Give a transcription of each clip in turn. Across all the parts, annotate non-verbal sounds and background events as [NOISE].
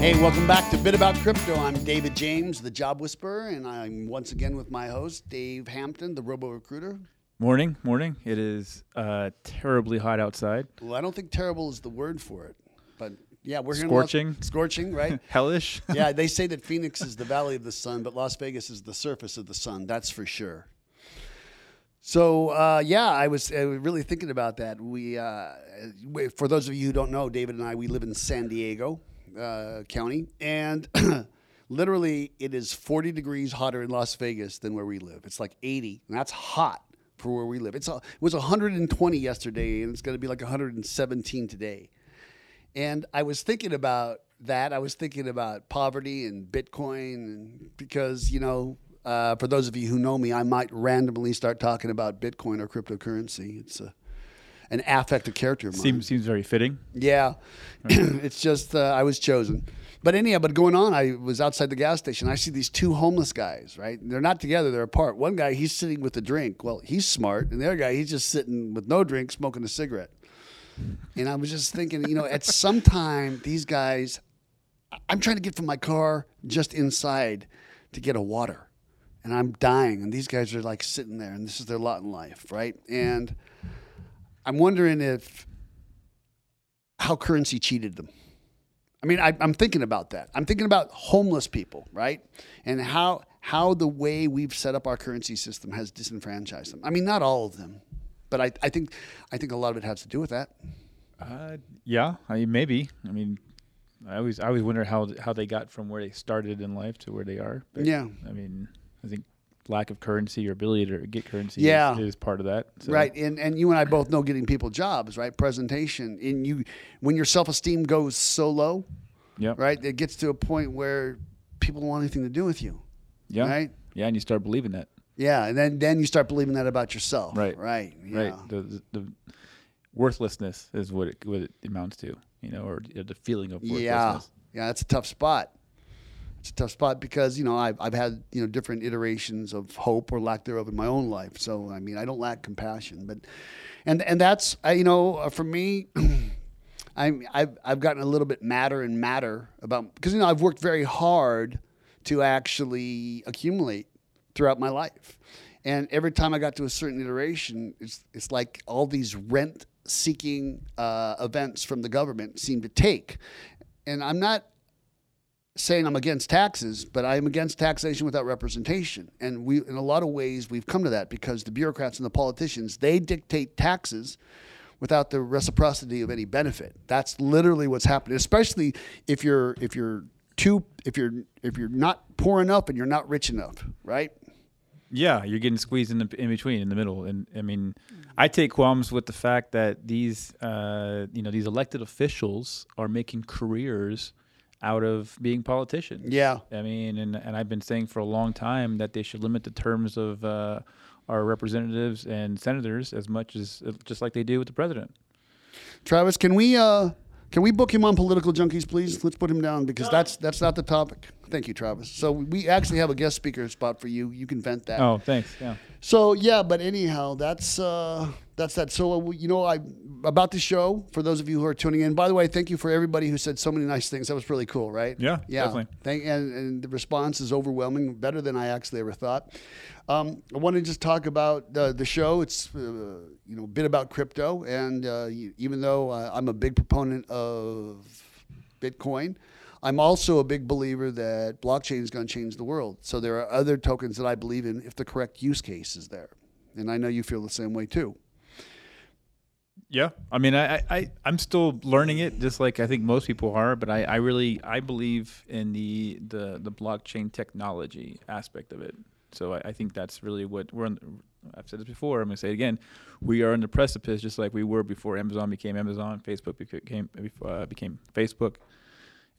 Hey, welcome back to Bit About Crypto. I'm David James, the Job Whisperer, and I'm once again with my host, Dave Hampton, the Robo Recruiter. Morning, morning. It is uh, terribly hot outside. Well, I don't think terrible is the word for it, but yeah, we're here in Scorching? Las- scorching, right? [LAUGHS] Hellish. [LAUGHS] yeah, they say that Phoenix is the valley of the sun, but Las Vegas is the surface of the sun. That's for sure. So uh, yeah, I was, uh, really thinking about that. We, uh, for those of you who don't know, David and I, we live in San Diego uh, County, and [CLEARS THROAT] literally it is 40 degrees hotter in Las Vegas than where we live. It's like 80, and that's hot for where we live. It's it was 120 yesterday, and it's going to be like 117 today. And I was thinking about that. I was thinking about poverty and Bitcoin, and because you know, uh, for those of you who know me, I might randomly start talking about Bitcoin or cryptocurrency. It's a, an affective character of mine. Seems seems very fitting. Yeah, [CLEARS THROAT] it's just uh, I was chosen. But anyhow, but going on, I was outside the gas station. I see these two homeless guys. Right, they're not together; they're apart. One guy, he's sitting with a drink. Well, he's smart, and the other guy, he's just sitting with no drink, smoking a cigarette. And I was just thinking, you know, at some time, these guys, I'm trying to get from my car just inside to get a water, and I'm dying, and these guys are like sitting there, and this is their lot in life, right? And I'm wondering if how currency cheated them. I mean, I, I'm thinking about that. I'm thinking about homeless people, right? And how how the way we've set up our currency system has disenfranchised them. I mean, not all of them, but I, I think I think a lot of it has to do with that. Uh, yeah, I mean, maybe. I mean, I always I always wonder how how they got from where they started in life to where they are. But, Yeah. I mean, lack of currency or ability to get currency Yeah. is, is part of that. So, Right, and and you and I both know getting people jobs, right? Presentation, and you when your self esteem goes so low, Yeah. right, it gets to a point where people don't want anything to do with you, Yeah. right? Yeah, and you start believing that. Yeah, and then then you start believing that about yourself, Right. Right, yeah. Right. The, the, the worthlessness is what it what it amounts to, you know, or the feeling of worthlessness. Yeah, yeah, that's a tough spot. It's a tough spot because you know I've I've had you know different iterations of hope or lack thereof in my own life. So I mean I don't lack compassion, but and and that's you know uh, for me. [CLEARS THROAT] I'm, I've, I've gotten a little bit madder and madder about because you know I've worked very hard to actually accumulate throughout my life, and every time I got to a certain iteration, it's it's like all these rent seeking uh, events from the government seem to take, and I'm not saying I'm against taxes, but I'm against taxation without representation. And we, in a lot of ways, we've come to that because the bureaucrats and the politicians they dictate taxes without the reciprocity of any benefit. That's literally what's happening. Especially if you're if you're too if you're if you're not poor enough and you're not rich enough, right? Yeah, you're getting squeezed in the in between, in the middle, and I mean, I take qualms with the fact that these, uh, you know, these elected officials are making careers out of being politicians. Yeah. I mean, and and I've been saying for a long time that they should limit the terms of uh, our representatives and senators as much as just like they do with the president. Travis, can we uh can we book him on political junkies, please? Let's put him down because that's that's not the topic. Thank you, Travis. So we actually have a guest speaker spot for you. You can vent that. Oh, thanks. Yeah. So yeah, but anyhow, that's uh, that's that. So uh, you know, I about the show for those of you who are tuning in. By the way, thank you for everybody who said so many nice things. That was really cool, right? Yeah, yeah. definitely. Thank and, and the response is overwhelming, better than I actually ever thought. Um, I want to just talk about the the show. It's uh, you know a bit about crypto, and uh, even though uh, I'm a big proponent of Bitcoin. I'm also a big believer that blockchain is going to change the world. So there are other tokens that I believe in if the correct use case is there. And I know you feel the same way too. Yeah, I mean, I, I I'm still learning it, just like I think most people are. But I, I really I believe in the the the blockchain technology aspect of it. So I, I think that's really what we're. On, I've said this before. I'm gonna say it again. We are on the precipice, just like we were before Amazon became Amazon, Facebook became uh, became Facebook,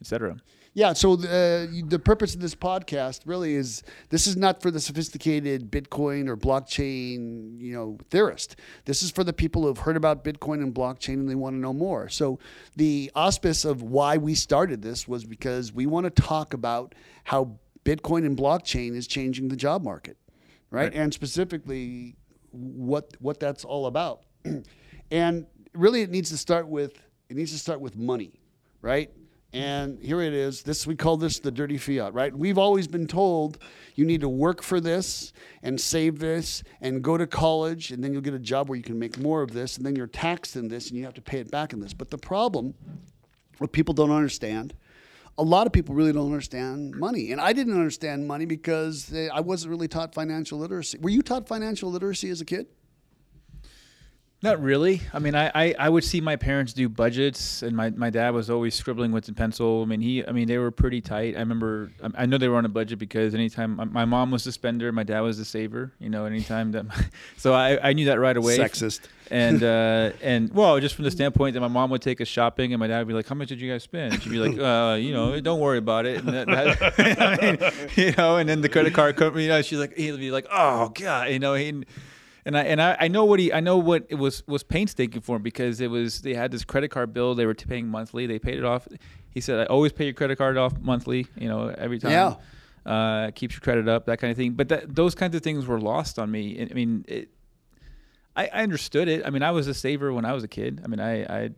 etc. Yeah. So the, uh, the purpose of this podcast really is this is not for the sophisticated Bitcoin or blockchain, you know, theorist. This is for the people who've heard about Bitcoin and blockchain and they want to know more. So the auspice of why we started this was because we want to talk about how Bitcoin and blockchain is changing the job market, right? Right. And specifically what what that's all about. [CLEARS THROAT] and really it needs to start with it needs to start with money, right? And here it is. This we call this the dirty fiat, right? We've always been told you need to work for this and save this and go to college and then you'll get a job where you can make more of this and then you're taxed in this and you have to pay it back in this. But the problem what people don't understand a lot of people really don't understand money. And I didn't understand money because I wasn't really taught financial literacy. Were you taught financial literacy as a kid? Not really. I mean, I, I, I, would see my parents do budgets, and my, my dad was always scribbling with a pencil. I mean, he I mean they were pretty tight. I remember I know they were on a budget because anytime my, my mom was the spender, my dad was the saver. You know, anytime that, my, [LAUGHS] so I, I knew that right away. Sexist. And [LAUGHS] uh, and well, just from the standpoint that my mom would take us shopping, and my dad would be like, "How much did you guys spend?" She'd be like, [LAUGHS] uh, "You know, don't worry about it." And that, that, I mean, you know, and then the credit card company, you know, she's like, he'd be like, "Oh God," you know, he and I and I, I know what he I know what it was was painstaking for him because it was they had this credit card bill they were paying monthly they paid it off. He said I always pay your credit card off monthly. You know every time. Yeah. Uh, keeps your credit up, that kind of thing. But that, those kinds of things were lost on me. I mean, it, I, I understood it. I mean, I was a saver when I was a kid. I mean, I, I,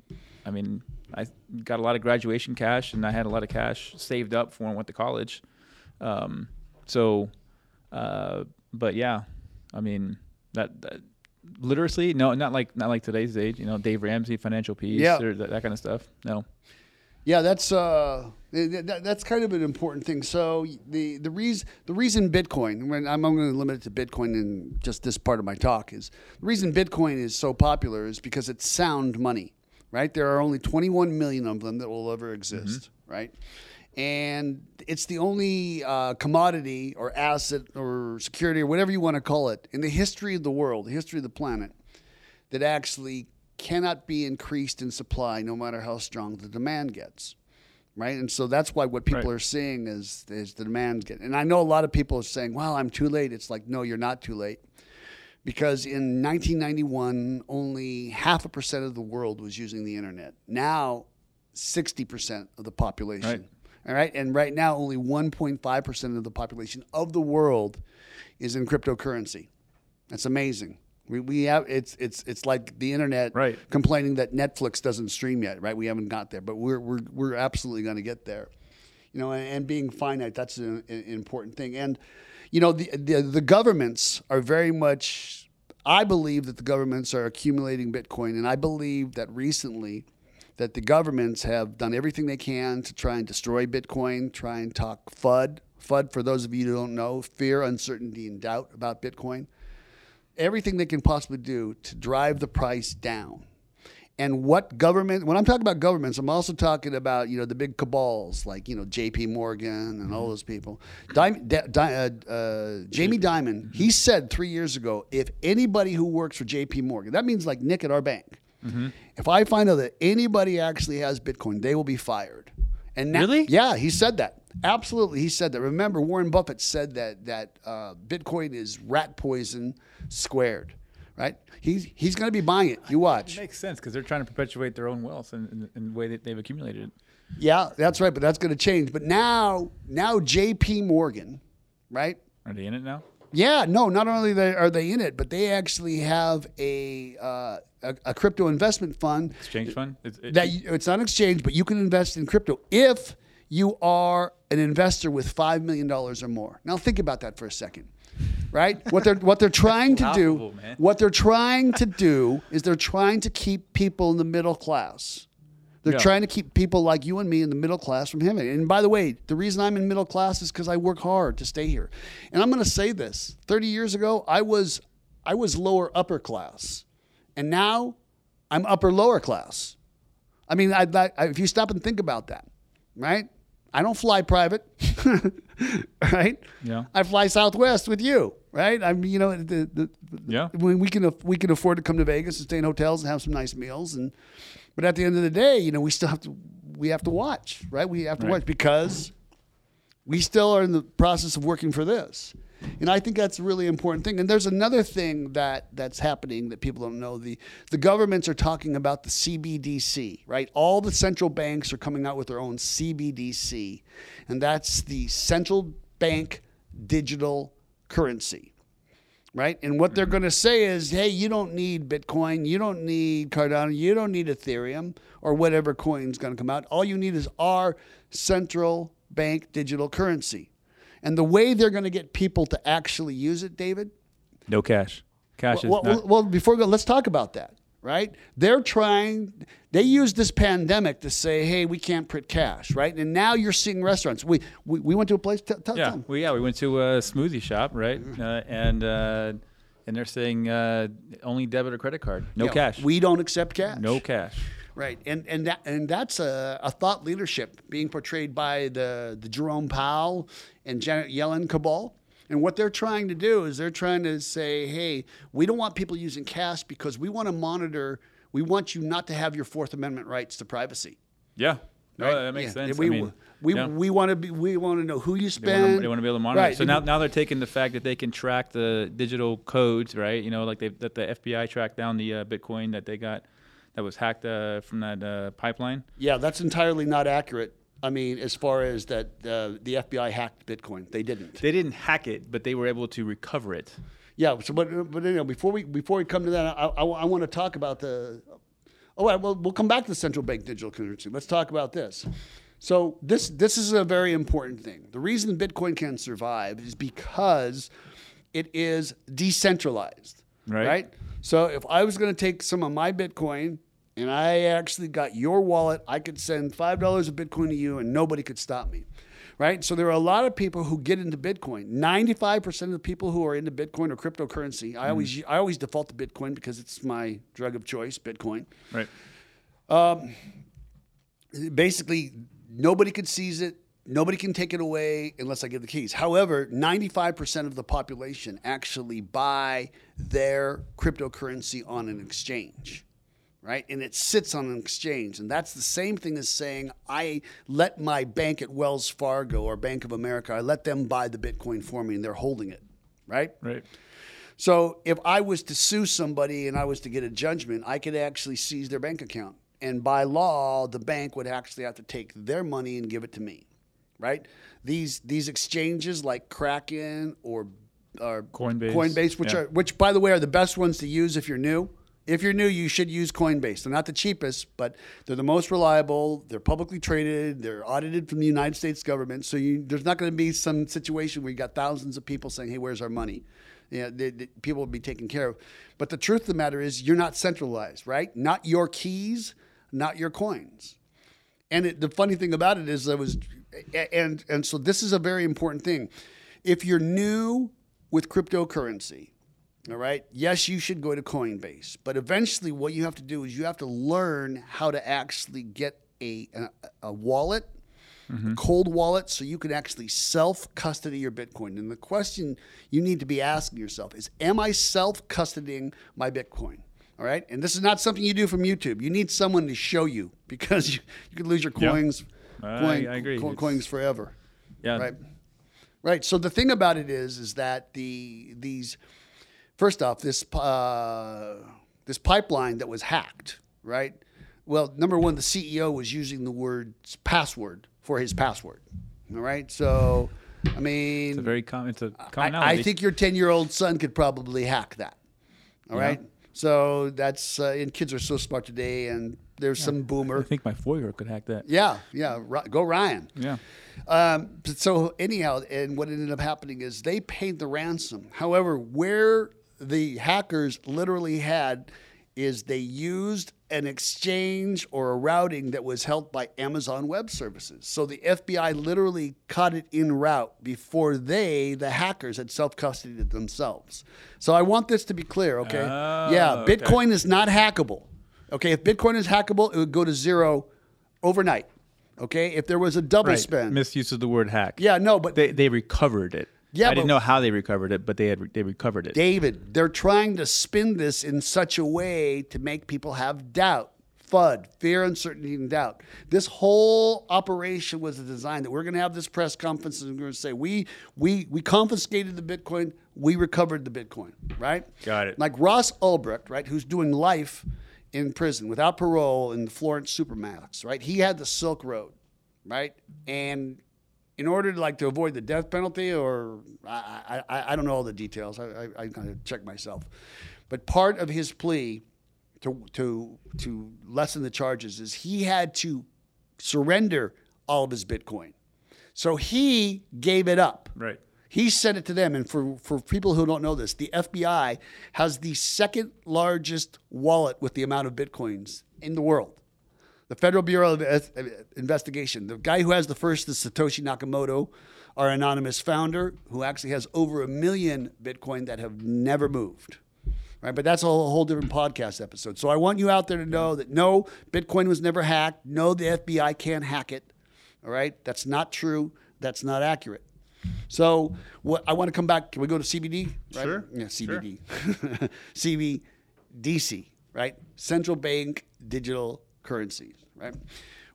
I mean, I got a lot of graduation cash, and I had a lot of cash saved up for when I went to college. Um, so, uh, but yeah, I mean, that, that literacy, no, not like not like today's age. You know, Dave Ramsey, Financial Peace, Yeah. or that, that kind of stuff. No. Yeah, that's uh, th- th- that's kind of an important thing. So the the reason the reason Bitcoin, when I'm, I'm going to limit it to Bitcoin in just this part of my talk, is the reason Bitcoin is so popular is because it's sound money, right? There are only 21 million of them that will ever exist, right? And it's the only uh, commodity or asset or security or whatever you want to call it in the history of the world, the history of the planet, that actually cannot be increased in supply no matter how strong the demand gets right and so that's why what people Right. are seeing is is the demand get and i know a lot of people are saying well i'm too late it's like no you're not too late because in 1991 only half a percent of the world was using the internet now 60% of the population Right. All right and right now only 1.5% of the population of the world is in cryptocurrency that's amazing we, we have it's it's it's like the internet Right. complaining that Netflix doesn't stream yet, right? We haven't got there, but we're we're we're absolutely going to get there. You know, and, and being finite that's an, an important thing. And you know, the, the the governments are very much. I believe that the governments are accumulating Bitcoin, and I believe that recently that the governments have done everything they can to try and destroy Bitcoin, try and talk FUD. FUD, for those of you who don't know, fear, uncertainty, and doubt about Bitcoin everything they can possibly do to drive the price down. And what government, when I'm talking about governments, I'm also talking about, you know, the big cabals like, you know, JP Morgan and all those people. Dim- Di- Di- uh, uh, Jamie Dimon, he said three years ago if anybody who works for JP Morgan, that means like Nick at our bank, if I find out that anybody actually has Bitcoin, they will be fired. And now, Really? yeah, he said that. Absolutely, he said that. Remember, Warren Buffett said that that uh, Bitcoin is rat poison squared, right? He's he's going to be buying it. You watch. It makes sense because they're trying to perpetuate their own wealth in, in, in the way that they've accumulated it. Yeah, that's right. But that's going to change. But now, now J.P. Morgan, right? Are they in it now? Yeah, no. Not only are they in it, but they actually have a uh, a, a crypto investment fund Exchange fund? It's, it, that you, it's not exchange, but you can invest in crypto if you are an investor with five million dollars or more. Now think about that for a second, right? What they're what they're trying to do, man. what they're trying to do is they're trying to keep people in the middle class. They're Yeah. trying to keep people like you and me in the middle class from him. And by the way, the reason I'm in middle class is because I work hard to stay here. And I'm going to say this: 30 years ago, I was I was lower upper class, and now I'm upper lower class. I mean, I'd like, if you stop and think about that, right? I don't fly private, [LAUGHS] right? Yeah. I fly Southwest with you, right? I'm, you know, the, the, Yeah. when we can we can afford to come to Vegas and stay in hotels and have some nice meals, and but at the end of the day, you know, we still have to we have to watch, right? We have to Right. watch because we still are in the process of working for this. And I think that's a really important thing. And there's another thing that that's happening that people don't know. The the governments are talking about the CBDC, right? All the central banks are coming out with their own CBDC, and that's the central bank digital currency. Right? And what they're mm-hmm. going to say is, hey, you don't need Bitcoin, you don't need Cardano, you don't need Ethereum or whatever coin's going to come out. All you need is our central bank digital currency. And the way they're going to get people to actually use it, David. No cash. Cash well, is well, not. well, before we go, let's talk about that, right? They're trying, they use this pandemic to say, hey, we can't print cash, right? And now you're seeing restaurants. We we, we went to a place, t- t- yeah, well, yeah, we went to a smoothie shop, right? Mm-hmm. Uh, and uh, and they're saying uh, only debit or credit card, no Yeah, cash, We don't accept cash. no cash. Right, and and that and that's a, a thought leadership being portrayed by the the Jerome Powell and Janet Yellen cabal. And what they're trying to do is they're trying to say, hey, we don't want people using cash because we want to monitor. We want you not to have your Fourth Amendment rights to privacy. Yeah, no, Right? that makes Yeah. sense. We I mean, we, yeah. we want to be we want to know who you They spend. want, to, they want to be able to monitor. Right. So now, now they're taking the fact that they can track the digital codes, right? You know, like they, that the FBI tracked down the uh, Bitcoin that they got that was hacked uh, from that uh, pipeline. Yeah, that's entirely not accurate. I mean, as far as that, uh, the FBI hacked Bitcoin. They didn't. They didn't hack it, but they were able to recover it. Yeah. So, but but you know, before we before we come to that, I, I, I want to talk about the. Oh, right, well, we'll come back to the central bank digital currency. Let's talk about this. So this this is a very important thing. The reason Bitcoin can survive is because it is decentralized. Right. So if I was going to take some of my Bitcoin and I actually got your wallet, I could send five dollars of Bitcoin to you, and nobody could stop me. Right. So there are a lot of people who get into Bitcoin. Ninety-five percent of the people who are into Bitcoin or cryptocurrency, I mm. always I always default to Bitcoin because it's my drug of choice, Bitcoin. Right. Um, basically, nobody could seize it. Nobody can take it away unless I give the keys. However, 95% of the population actually buy their cryptocurrency on an exchange, right? And it sits on an exchange. And that's the same thing as saying, I let my bank at Wells Fargo or Bank of America, I let them buy the Bitcoin for me and they're holding it, right? Right. So if I was to sue somebody and I was to get a judgment, I could actually seize their bank account. And by law, the bank would actually have to take their money and give it to me, right? These these exchanges like Kraken or, or Coinbase. Coinbase, which Yeah. are which by the way are the best ones to use if you're new. If you're new, you should use Coinbase. They're not the cheapest, but they're the most reliable. They're publicly traded. They're audited from the United States government. So you, there's not going to be some situation where you got thousands of people saying, "Hey, where's our money?" Yeah, they, they- people will be taken care of. But the truth of the matter is, you're not centralized, right? Not your keys, not your coins. And it, the funny thing about it is, I was, and and so this is a very important thing. If you're new with cryptocurrency, all right, yes, you should go to Coinbase, but eventually, what you have to do is you have to learn how to actually get a a, a wallet, a cold wallet, so you can actually self custody your Bitcoin. And the question you need to be asking yourself is, am I self custodying my Bitcoin? All right, and this is not something you do from YouTube. You need someone to show you [LAUGHS] because you, you could lose your Yeah. coins, I- coin- I agree. co- coins forever. Yeah. Right. Right. So the thing about it is, is that the these first off this uh, this pipeline that was hacked, right? Well, number one, the CEO was using the word password for his password. All right. So, I mean, It's a very common. It's a I, commonality. I think your ten year old son could probably hack that. All right. So that's uh, and kids are so smart today, and there's some boomer. I think my four year old could hack that. Yeah, yeah. Go Ryan. Yeah. Um, but so anyhow, and what ended up happening is they paid the ransom. However, where the hackers literally had is they used an exchange or a routing that was held by Amazon Web Services. So the FBI literally caught it in route before they, the hackers, had self custodied it themselves. So I want this to be clear, okay? Oh, yeah, okay. Bitcoin is not hackable. Okay, if Bitcoin is hackable, it would go to zero overnight. Okay, if there was a double Right. spend. Misuse of the word hack. Yeah, no, but They they recovered it. Yeah, I didn't know how they recovered it, but they had they recovered it. David, they're trying to spin this in such a way to make people have doubt, FUD, fear, uncertainty, and doubt. This whole operation was a design that we're going to have this press conference and we're going to say we we we confiscated the Bitcoin, we recovered the Bitcoin, right? Got it. Like Ross Ulbricht, right, who's doing life in prison without parole in the Florence Supermax, right? He had the Silk Road, right, and in order to like to avoid the death penalty, or I I, I don't know all the details. I I, I gotta check myself, but part of his plea to to to lessen the charges is he had to surrender all of his Bitcoin, so he gave it up. Right. He sent it to them. And for, for people who don't know this, the FBI has the second largest wallet with the amount of Bitcoins in the world. The Federal Bureau of uh, Investigation. The guy who has the first is Satoshi Nakamoto, our anonymous founder, who actually has over a million Bitcoin that have never moved. Right, but that's a whole, whole different podcast episode. So I want you out there to know that no, Bitcoin was never hacked. No, the FBI can't hack it. All right, that's not true. That's not accurate. So what I want to come back. Can we go to CBD? Right? Sure. Yeah, CBD. Sure. [LAUGHS] CBDC, right? Central bank digital currencies, right?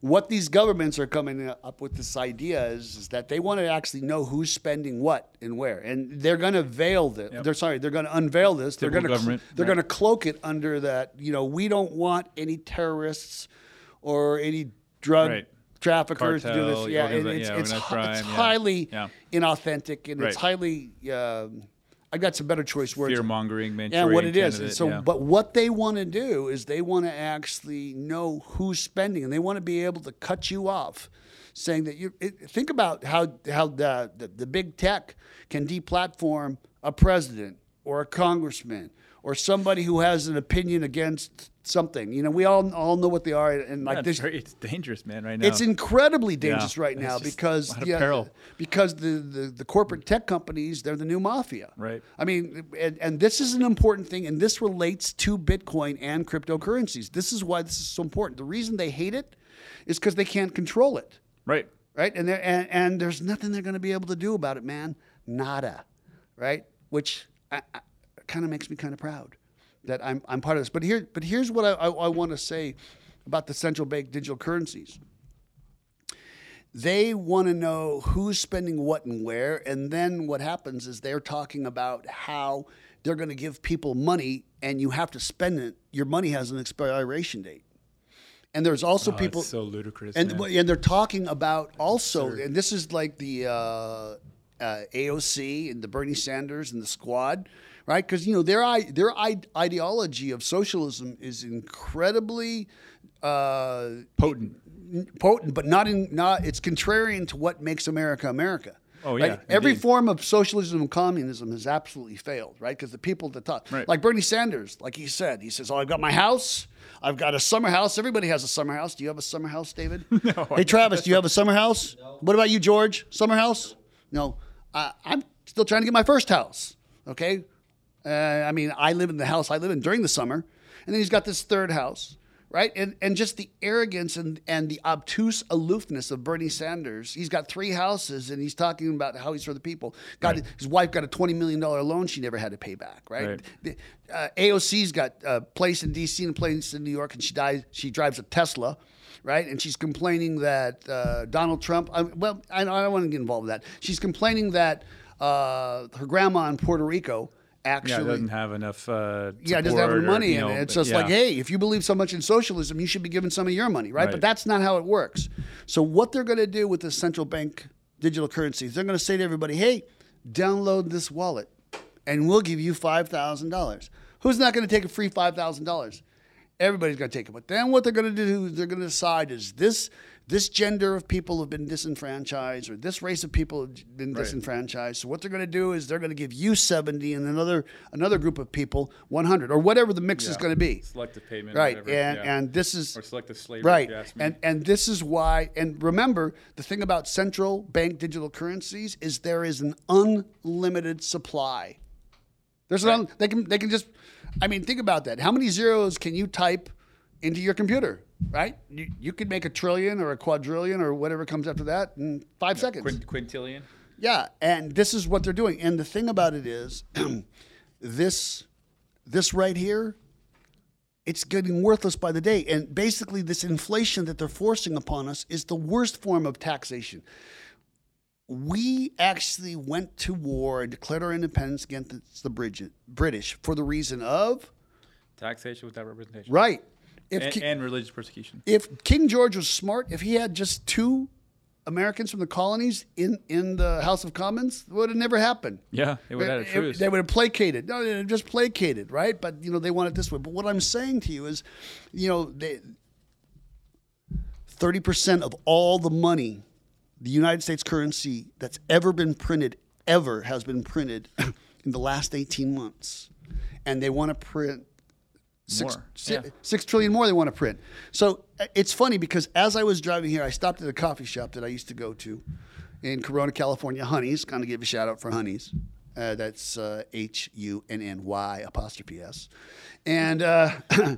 What these governments are coming up with this idea is, is that they want to actually know who's spending what and where, and they're going to veil this. Yep. They're sorry, they're going to unveil this. They're going to they're right. going to cloak it under that. You know, we don't want any terrorists or any drug right traffickers Cartel, to do this. Yeah, and it's, yeah, it's, crime, it's highly yeah. inauthentic and right. it's highly. Uh, I got some better choice words. Fear mongering, Yeah, what it is. And so, but what they want to do is they want to actually know who's spending, and they want to be able to cut you off, saying that you it, think about how how the, the the big tech can deplatform a president or a congressman or somebody who has an opinion against something. You know, we all all know what they are, and like yeah, this, it's dangerous, man. Right now, it's incredibly dangerous yeah, right now because yeah, because the, the the corporate tech companies they're the new mafia. Right. I mean, and, and this is an important thing, and this relates to Bitcoin and cryptocurrencies. This is why this is so important. The reason they hate it is because they can't control it. Right. Right. And and and there's nothing they're going to be able to do about it, man. Nada. Right. Which kind of makes me kind of proud that I'm, I'm part of this. But here, but here's what I, I, I want to say about the central bank digital currencies. They want to know who's spending what and where, and then what happens is they're talking about how they're going to give people money, and you have to spend it. Your money has an expiration date. And there's also oh, people so ludicrous, and man. and they're talking about also, and this is like the uh, uh, AOC and the Bernie Sanders and the Squad right? Because you know their their ideology of socialism is incredibly uh, potent, potent, but not in not. It's contrarian to what makes America America. Oh yeah. Right? Every form of socialism and communism has absolutely failed, right? Because the people at the top, right. like Bernie Sanders, like he said, he says, "Oh, I've got my house. I've got a summer house. Everybody has a summer house. Do you have a summer house, David? [LAUGHS] no. Hey, Travis, do you have a summer house? No. What about you, George? Summer house? No. I, I'm still trying to get my first house. Okay. Uh, I mean, I live in the house I live in during the summer, and then he's got this third house, right? And and just the arrogance and and the obtuse aloofness of Bernie Sanders. He's got three houses, and he's talking about how he's for the people. Got right. his wife got a twenty million dollar loan she never had to pay back, right? right. The, uh, AOC's got a place in D.C. and a place in New York, and she dies. She drives a Tesla right? And she's complaining that uh, Donald Trump, uh, well, I, I, don't want to get involved with that. She's complaining that uh, her grandma in Puerto Rico actually yeah, doesn't have enough. Uh, yeah, doesn't have enough money or, in know, it. It's just yeah. like, hey, if you believe so much in socialism, you should be given some of your money, right? right. But that's not how it works. So what they're going to do with the central bank digital currencies, they're going to say to everybody, hey, download this wallet, and we'll give you five thousand dollars. Who's not going to take a free five thousand dollars? Everybody's going to take it. But then what they're going to do, they're going to decide is this this gender of people have been disenfranchised or this race of people have been right. disenfranchised. So what they're going to do is they're going to give you 70 and another another group of people 100 or whatever the mix yeah. is going to be. Selective payment. Right. And yeah. and this is or selective slavery. Right. And and this is why and remember the thing about central bank digital currencies is there is an unlimited supply. There's right. an they can they can just I mean think about that. How many zeros can you type into your computer? right? You, you could make a trillion or a quadrillion or whatever comes after that in five yeah, seconds. Quint- quintillion. Yeah, and this is what they're doing. And the thing about it is, [CLEARS THROAT] this this right here, it's getting worthless by the day. And basically, this inflation that they're forcing upon us is the worst form of taxation. We actually went to war and declared our independence against the British for the reason of taxation without representation. Right if and, and religious persecution. If King George was smart, if he had just two Americans from the colonies in, in the House of Commons, it would have never happened. Yeah, it would have had a It- truce. They would have placated. No, they just placated, right? But you know, they want it this way. But what I'm saying to you is, you know, they thirty percent of all the money, the United States currency that's ever been printed, ever has been printed [LAUGHS] in the last 18 months, and they want to print six, yeah. six trillion more they want to print. So uh, it's funny because as I was driving here, I stopped at a coffee shop that I used to go to in Corona, California, Hunny's. Kind of give a shout out for Hunny's. Uh, that's uh, H U N N Y apostrophe S, and uh, [CLEARS THROAT]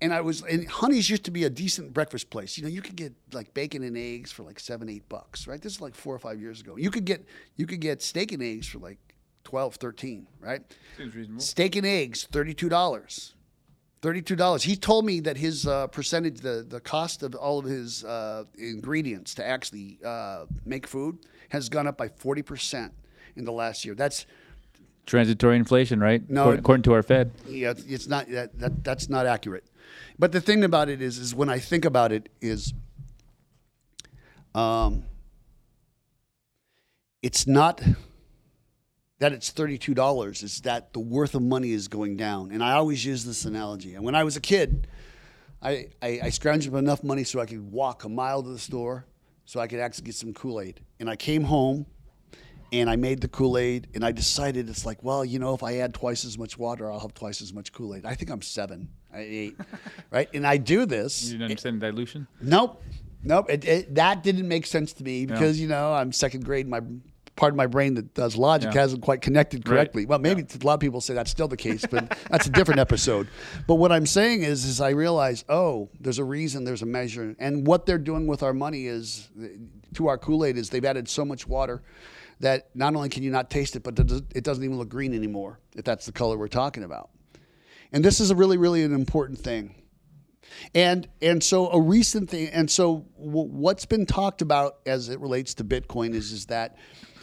and I was and Hunny's used to be a decent breakfast place. You know, you could get like bacon and eggs for like seven, eight bucks, right? This is like four or five years ago. You could get you could get steak and eggs for like 12, 13, right? Seems reasonable. Steak and eggs, thirty-two dollars. Thirty-two dollars. He told me that his uh, percentage, the the cost of all of his uh, ingredients to actually uh, make food, has gone up by forty percent in the last year. That's Transitory inflation, right? No. According, according to our Fed. yeah, it's- it's not that, that that's not accurate. But the thing about it is, is when I think about it, is um, it's not that it's thirty-two dollars. It's that the worth of money is going down. And I always use this analogy. And when I was a kid, I, I, I scrounged up enough money so I could walk a mile to the store, so I could actually get some Kool Aid. And I came home and I made the Kool Aid, and I decided it's like, well, you know, if I add twice as much water, I'll have twice as much Kool Aid. I think I'm seven, I eight, [LAUGHS] right? And I do this. You didn't understand dilution? Nope, nope. It, it, that didn't make sense to me because you know I'm second grade. My part of my brain that does logic Yeah. hasn't quite connected Right. correctly. Well, maybe a lot of people say that's still the case, but that's a different episode. But what I'm saying is, is I realize, oh, there's a reason, there's a measure, and what they're doing with our money is to our Kool Aid is they've added so much water that not only can you not taste it, but it doesn't- even look green anymore if that's the color we're talking about. And this is a really, really an important thing. And and so a recent thing, and so w- what's been talked about as it relates to Bitcoin is is that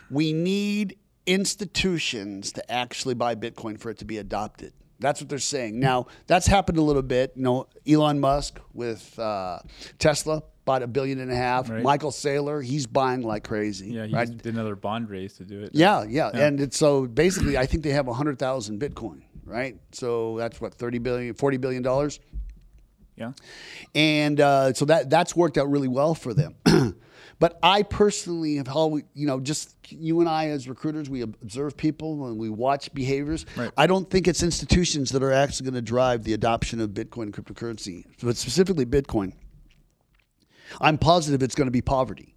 we need institutions to actually buy Bitcoin for it to be adopted. That's what they're saying. Now that's happened a little bit. You know, Elon Musk with uh, Tesla bought a billion and a half. Right. Michael Saylor, he's buying like crazy. Yeah, he right? did another bond raise to do it. Yeah, yeah, and it's, so basically, I think they have hundred thousand Bitcoin, right? So that's what 30 billion, 40 billion dollars, Yeah. and uh, so that that's worked out really well for them. [CLEARS THROAT] but I personally have always, you know, just you and I as recruiters, we observe people and we watch behaviors. Right. I don't think it's institutions that are actually going to drive the adoption of Bitcoin and cryptocurrency, but specifically Bitcoin. I'm positive it's going to be poverty.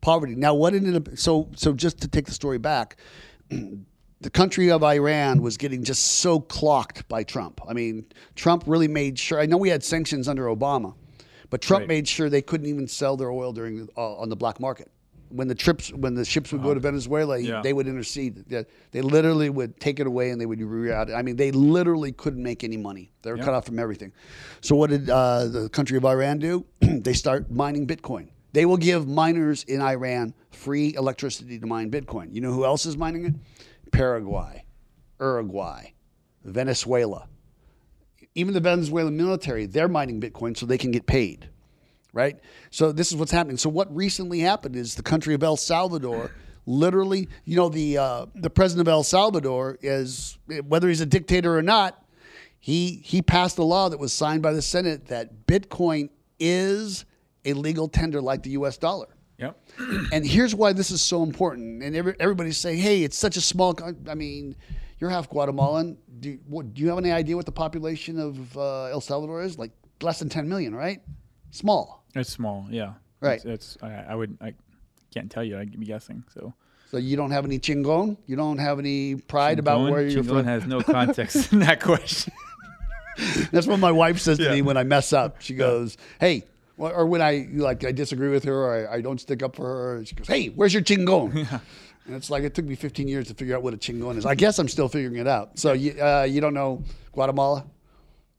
Poverty. Now, what ended up? So, so just to take the story back, [CLEARS THROAT] the country of Iran was getting just so clocked by Trump. I mean, Trump really made sure. I know we had sanctions under Obama, but Trump Right. made sure they couldn't even sell their oil during uh, on the black market. When the trips, when the ships would go to Venezuela, he- Yeah. they would intercede. They, they literally would take it away and they would reroute it. I mean, they literally couldn't make any money. They were cut off from everything. So what did uh, the country of Iran do? [CLEARS THROAT] they start mining Bitcoin. They will give miners in Iran free electricity to mine Bitcoin. You know who else is mining it? Paraguay, Uruguay, Venezuela. Even the Venezuelan military, they're mining Bitcoin so they can get paid, right? So this is what's happening. So what recently happened is the country of El Salvador, literally, you know, the uh, the president of El Salvador is whether he's a dictator or not, he he passed a law that was signed by the Senate that Bitcoin is a legal tender like the U.S. dollar. Yep. [CLEARS THROAT] And here's why this is so important. And every, everybody's saying, "Hey, it's such a small." I mean, you're half Guatemalan. Do you, what, do you have any idea what the population of uh, El Salvador is? Like less than 10 million, right? Small. It's small. Yeah. Right. It's, it's I, I would I can't tell you. I'd be guessing. So So you don't have any chingon. You don't have any pride about where you're Chingon from. has no [LAUGHS] context in that question. [LAUGHS] That's what my wife says to Yeah. me when I mess up. She goes, "Hey," or or when I like I disagree with her or I, I don't stick up for her. She goes, "Hey, where's your chingon?" [LAUGHS] Yeah. And it's like it took me 15 years to figure out what a chingon is. I guess I'm still figuring it out. So you uh, you don't know Guatemala?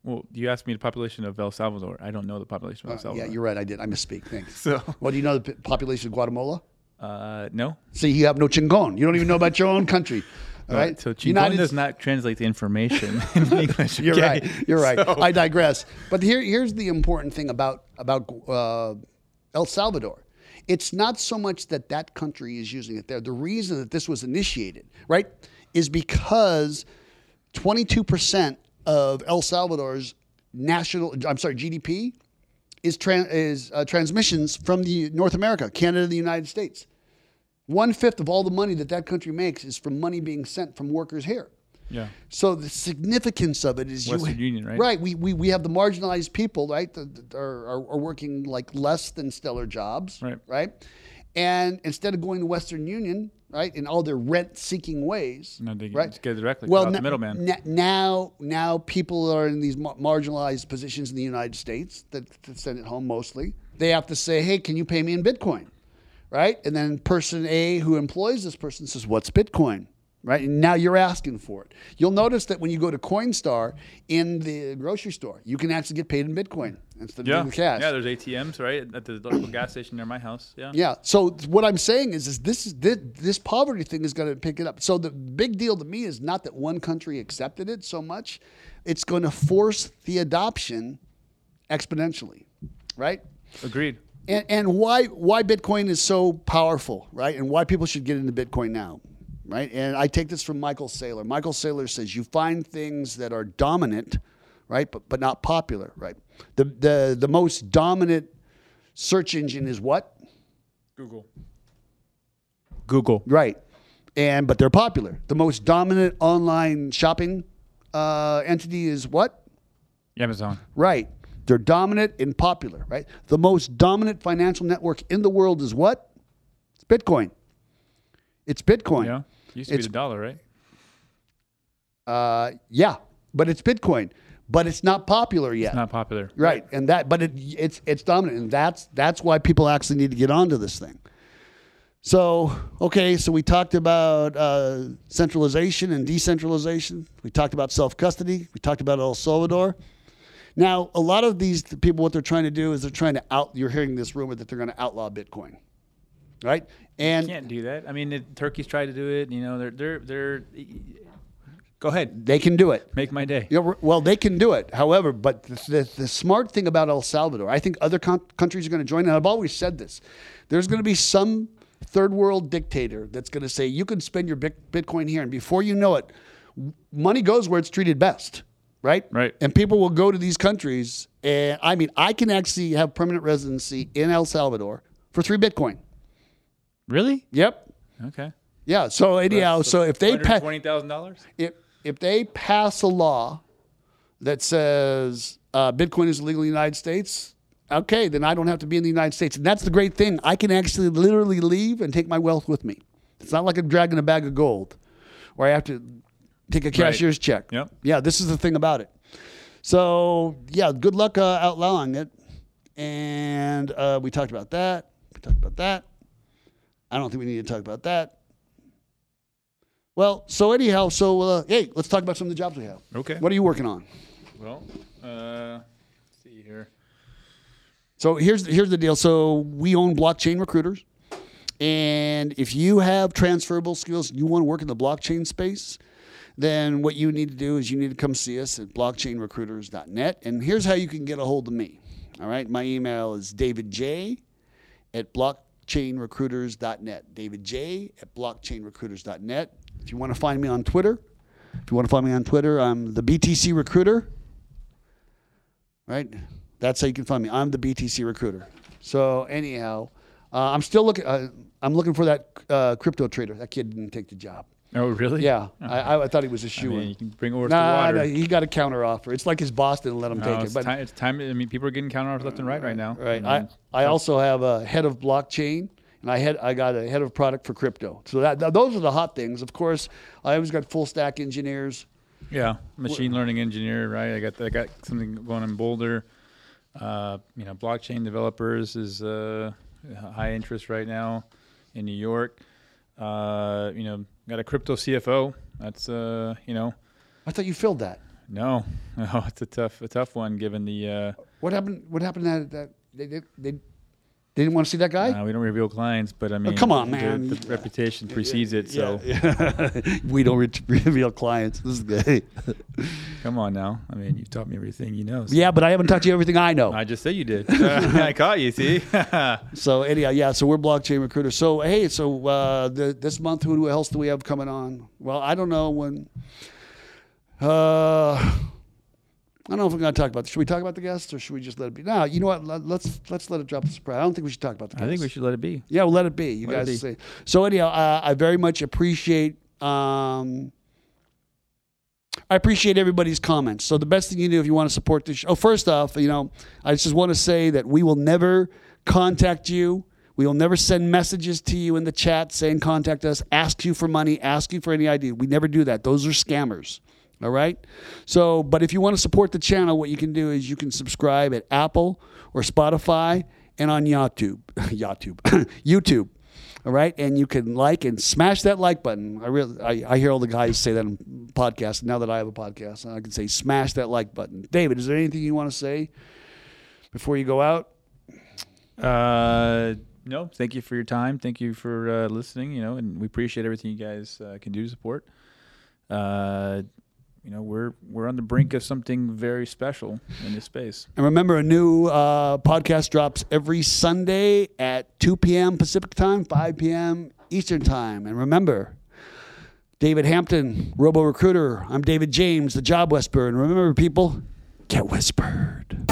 Well, you asked me the population of El Salvador. I don't know the population of El Uh, Salvador. yeah, you're right. I did. I misspeak. Thanks. [LAUGHS] So, Well, do you know the p- population of Guatemala? uh, no. See, you have no chingon. You don't even know about your own country. [LAUGHS] All right. So Chingon United- does not translate the information [LAUGHS] in English. You're okay? right. You're right. So- I digress. But here, here's the important thing about about uh, El Salvador it's not so much that that country is using it there. The reason that this was initiated, right, is because 22% of El Salvador's national, I'm sorry, GDP is, tran is uh, transmissions from the North America, Canada, the United States. One fifth of all the money that that country makes is from money being sent from workers here. Yeah. So the significance of it is Western you, Union, right? Right. We, we, we have the marginalized people, right, that that are, are, are working like less than stellar jobs, Right. Right. And instead of going to Western Union, right, in all their rent-seeking ways, No, they right, get directly well, na- the middleman. na- now, now people are in these mar- marginalized positions in the United States that, that send it home mostly. They have to say, "Hey, can you pay me in Bitcoin?" Right, and then person A who employs this person says, "What's Bitcoin?" Right, and now you're asking for it. You'll notice that when you go to Coinstar in the grocery store, you can actually get paid in Bitcoin instead yeah. of with cash. Yeah, there's ATMs, right? At the local gas station near my house. Yeah. Yeah. So what I'm saying is, is this is this, this poverty thing is going to pick it up. So the big deal to me is not that one country accepted it so much; it's going to force the adoption exponentially, right? Agreed. And, and why why Bitcoin is so powerful, right? And why people should get into Bitcoin now, right? And I take this from Michael Saylor. Michael Saylor says you find things that are dominant, right, but but not popular, right? The the the most dominant search engine is what? Google. Google. Right. And but they're popular. The most dominant online shopping uh, entity is what? Amazon. Right. They're dominant and popular, right? The most dominant financial network in the world is what? It's Bitcoin. It's Bitcoin. Yeah. Used to It's- be the dollar, right? Uh, yeah, but it's Bitcoin. But it's not popular yet. It's not popular. Right, and that, but it, it's it's dominant, and that's that's why people actually need to get onto this thing. So okay, so we talked about uh, centralization and decentralization. We talked about self custody. We talked about El Salvador. Now, a lot of these people, what they're trying to do is they're trying to out. You're hearing this rumor that they're going to outlaw Bitcoin, right? And you Can't do that. I mean, it, Turkey's try to do it. You know, they're they're they're. Go ahead. they can do it. Make my day. You know, well, they can do it. However, but the, the, the smart thing about El Salvador, I think other countries are going to join. And I've always said this: there's going to be some third world dictator that's going to say you can spend your Bitcoin here, and before you know it, money goes where it's treated best, right? Right. And people will go to these countries, and I mean, I can actually have permanent residency in El Salvador for three Bitcoin. Really? Yep. Okay. Yeah. So anyhow, so if they pass twenty thousand dollars. if if they pass a law that says uh, Bitcoin is illegal in the United States, okay, then I don't have to be in the United States. And that's the great thing. I can actually literally leave and take my wealth with me. It's not like I'm dragging a bag of gold, or I have to take a cashier's check. Yep. Yeah, this is the thing about it. So yeah, good luck uh, outlawing it. And uh, we talked about that. We talked about that. I don't think we need to talk about that. Well, so anyhow, so uh, hey, let's talk about some of the jobs we have. Okay. What are you working on? Well, uh, let's see here. So here's here's the deal. So we own blockchain recruiters, and if you have transferable skills, and you want to work in the blockchain space, then what you need to do is you need to come see us at blockchainrecruiters.net. And here's how you can get a hold of me. All right, my email is davidj at blockchainrecruiters.net. David J at blockchainrecruiters.net. If you want to find me on Twitter, if you want to find me on Twitter, I'm the BTC Recruiter. Right? That's how you can find me. I'm the BTC Recruiter. So anyhow, uh, I'm still looking. Uh, I'm looking for that uh, crypto trader. That kid didn't take the job. Oh, really? Yeah, I, I, I thought he was a shoe mean, in. you can bring orders Nah, to water. no, he got a counter offer. It's like his boss didn't let him No, take it. But time, it's time. I mean, people are getting counter offers left and right right now. Right. And I, then- I also have a head of blockchain, and I had I got a head of product for crypto. So that, those are the hot things. Of course, I always got full stack engineers. yeah, machine learning engineer, right? I got I got something going in Boulder. Uh, you know, blockchain developers is uh, high interest right now in New York. Uh, you know, got a crypto CFO. That's uh, you know, I thought you filled that. no, [LAUGHS] no, it's a tough a tough one given the uh, What happened? What happened? That that they they they, They didn't want to see that guy. Uh, we don't reveal clients, but I mean, come on, the- man. The, reputation precedes it, so Yeah. [LAUGHS] we don't re- [LAUGHS] reveal clients. This is good. [LAUGHS] come on now. I mean, you've taught me everything you know. so- yeah, but I haven't taught you everything I know. I just said you did. I caught you. See. So anyhow, yeah. So we're blockchain recruiters. So hey, so uh, the, this month, who else do we have coming on? Well, I don't know when. Uh, I don't know if we're going to talk about. This. Should we talk about the guests or should we just let it be? No, you know what? Let, let's let's let it drop the surprise. I don't think we should talk about the guests. I think we should let it be. Yeah, well, let it be. You Let guys be. say. So anyhow, uh, I very much appreciate. Um, I appreciate everybody's comments. So the best thing you do if you want to support this show. Oh, first off, you know, I just want to say that we will never contact you. We will never send messages to you in the chat saying contact us, ask you for money, ask you for any idea. We never do that. Those are scammers. All right. So, but if you want to support the channel, what you can do is you can subscribe at Apple or Spotify and on YouTube, [LAUGHS] YouTube, [COUGHS] YouTube. All right, and you can like and smash that like button. I really, I, I hear all the guys say that on podcasts. Now that I have a podcast, I can say smash that like button. David, is there anything you want to say before you go out? Uh, no, thank you for your time. Thank you for uh, listening. You know, and we appreciate everything you guys uh, can do to support. Uh, you know, we're we're on the brink of something very special in this space. And remember, a new uh, podcast drops every Sunday at 2 p.m. Pacific time, 5 p.m. Eastern time. And remember, David Hampton, Robo Recruiter. I'm David James, the Job Whisperer. And remember, people, get whispered.